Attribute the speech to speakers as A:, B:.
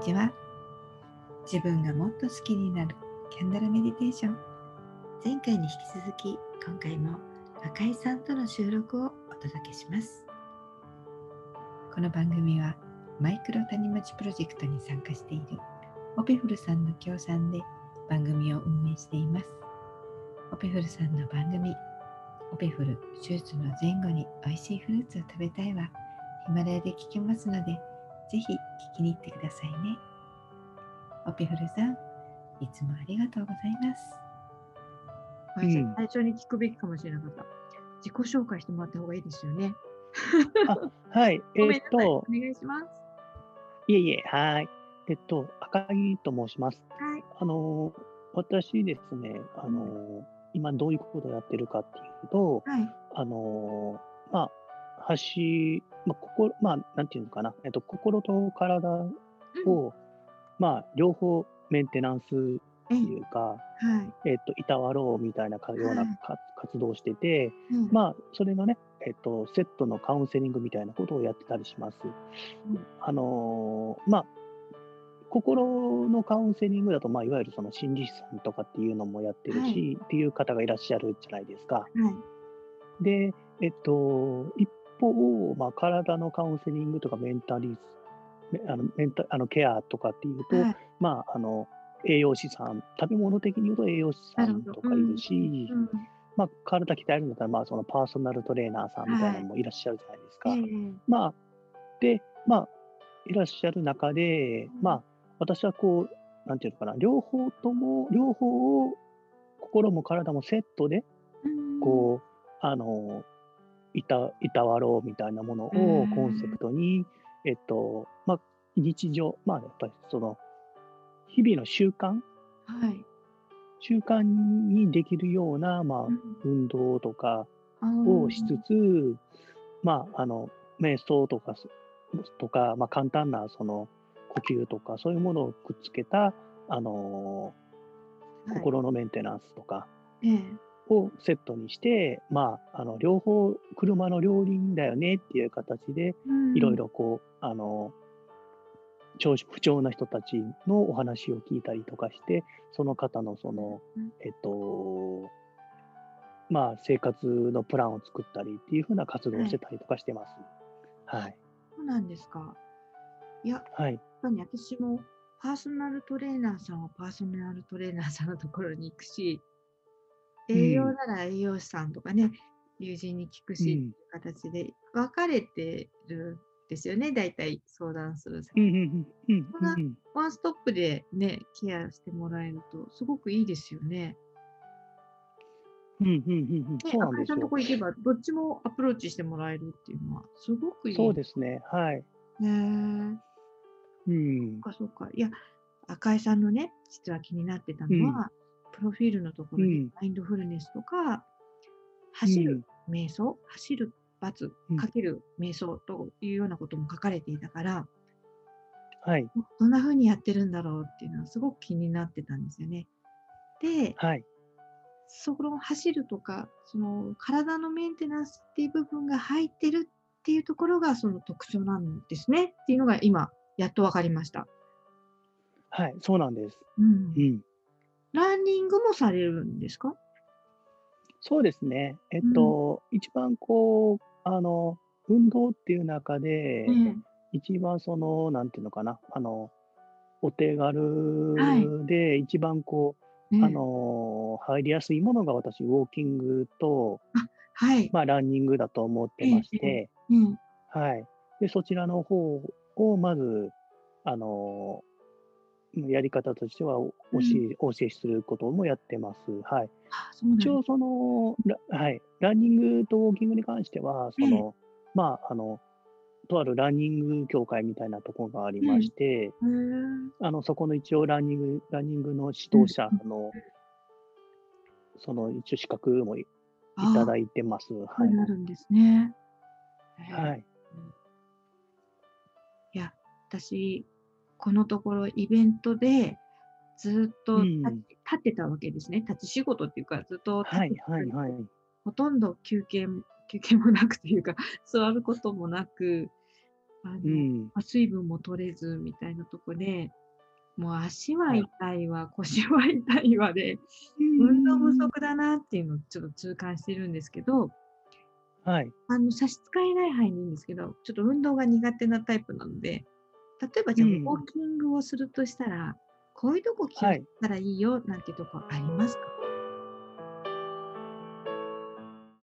A: ちは。自分がもっと好きになる。キャンドルメディテーション。前回に引き続き今回も赤井さんとの収録をお届けします。この番組はマイクロ谷町プロジェクトに参加しているオペフルさんの協賛で番組を運営しています。オペフルさんの番組オペフル手術の前後に美味しいフルーツを食べたいはヒマラヤで聞けますのでぜひ聞きに行ってくださいね。オピフルさん、いつもありがとうございます。
B: はい、うん、最初に聞くべきかもしれなかった。自己紹介してもらった方がいいですよね。
C: は い、えー、っと、お
B: 願いします。
C: いえいえ、はい。えっと、赤木と申します。
B: はい。
C: あの、私ですね、あの、今どういうことをやってるかっていうと、
B: はい、
C: あの、まあ、橋、まあ、心、まあ、なんていうのかな、えっと、心と体を、うん、まあ、両方メンテナンスっていうか、
B: はい、
C: えっと、いたわろうみたいなような、はい、活動をしてて、うん、まあ、それのね、えっと、セットのカウンセリングみたいなことをやってたりします。うん、あのー、まあ、心のカウンセリングだと、まあ、いわゆるその心理師さんとかっていうのもやってるし、はい、っていう方がいらっしゃるじゃないですか。
B: はい、
C: で、えっと、一方、まあ、体のカウンセリングとかメンタリスあのメンタあのケアとかっていうと、はい、まあ、あの栄養士さん、食べ物的に言うと栄養士さんとかいるし、うんうん、まあ、体鍛えるんだったら、まあ、そのパーソナルトレーナーさんみたいなのもいらっしゃるじゃないですか。はい、まあ、で、まあ、いらっしゃる中で、まあ、私はこう、なんていうのかな、両方とも、両方を心も体もセットで、こう、あの、いた、いたわろうみたいなものをコンセプトに、えっと、まあ、日常、まあ、やっぱりその、日々の習慣、
B: はい、
C: 習慣にできるような、まあ、運動とかをしつつ、まあ、あの、瞑想とか、とか、まあ、簡単な、その、呼吸とか、そういうものをくっつけた、あのー、心のメンテナンスとか、
B: ええ
C: をセットにして、まあ、あの両方車の両輪だよねっていう形で、いろいろこう、あの、調子不調な人たちのお話を聞いたりとかして、その方のその、えっと、まあ、生活のプランを作ったりっていうふうな活動をしてたりとかしてます。はい。
B: そうなんですか。いや、
C: はい。
B: 私もパーソナルトレーナーさんはパーソナルトレーナーさんのところに行くし、栄養なら栄養士さんとかね、友人に聞くし、形で分かれてるんですよね、大体相談する
C: 先。うん
B: そんなワンストップでね、ケアしてもらえると、すごくいいですよね。
C: うんうんうんうん、そうなんですよ。
B: とこ行けば、どっちもアプローチしてもらえるっていうのは、すごくいい。
C: そうですね、はい。
B: ね
C: うん。そ
B: っかそっか。いや、赤井さんのね、実は気になってたのは、プロフィールのところに、マインドフルネスとか、走る瞑想、走る罰かける瞑想というようなことも書かれていたから、
C: はい、
B: どんな風にやってるんだろうっていうのはすごく気になってたんですよね。で、
C: はい、
B: その走るとか、その体のメンテナンスっていう部分が入ってるっていうところがその特徴なんですねっていうのが今、やっと分かりました。
C: はい、そうなんです。
B: うん。うん、ランニングもされるんですか？
C: そうですね。えっと、うん、一番こう、あの、運動っていう中で、うん、一番その、なんていうのかな、あの、お手軽で、一番こう、はい、あの、入りやすいものが私、ウォーキングと、
B: はい。
C: まあ、ランニングだと思ってまして、
B: うん、
C: はい。で、そちらの方を、まず、あの、やり方としてはお教え、お教えすることもやってます。はい。一応その、はい、ランニングとウォーキングに関しては、その、まあ、あの、とあるランニング協会みたいなところがありまして、あの、そこの一応ランニング、ランニングの指導者の、その一応資格もいただいてます。
B: はい。なるんですね。
C: はい。
B: いや、私、このところイベントでずっと立,、ってたわけですね。立ち仕事っていうか、ずっと立って、はいはいはい、ほとんど休憩休憩もなくというか、座ることもなく、あの、
C: うん。
B: まあ水分も取れずみたいなとこで、もう足は痛いわ、腰は痛いわで、運動不足だなっていうのをちょっと痛感してるんですけど、
C: はい。
B: あの差し支えない範囲でいいんですけど、ちょっと運動が苦手なタイプなので、例えばじゃあ
C: うん。
B: ウォーキングをするとしたら、こういうとこ気をつ
C: はい
B: けたらいいよなんていうとこありますか？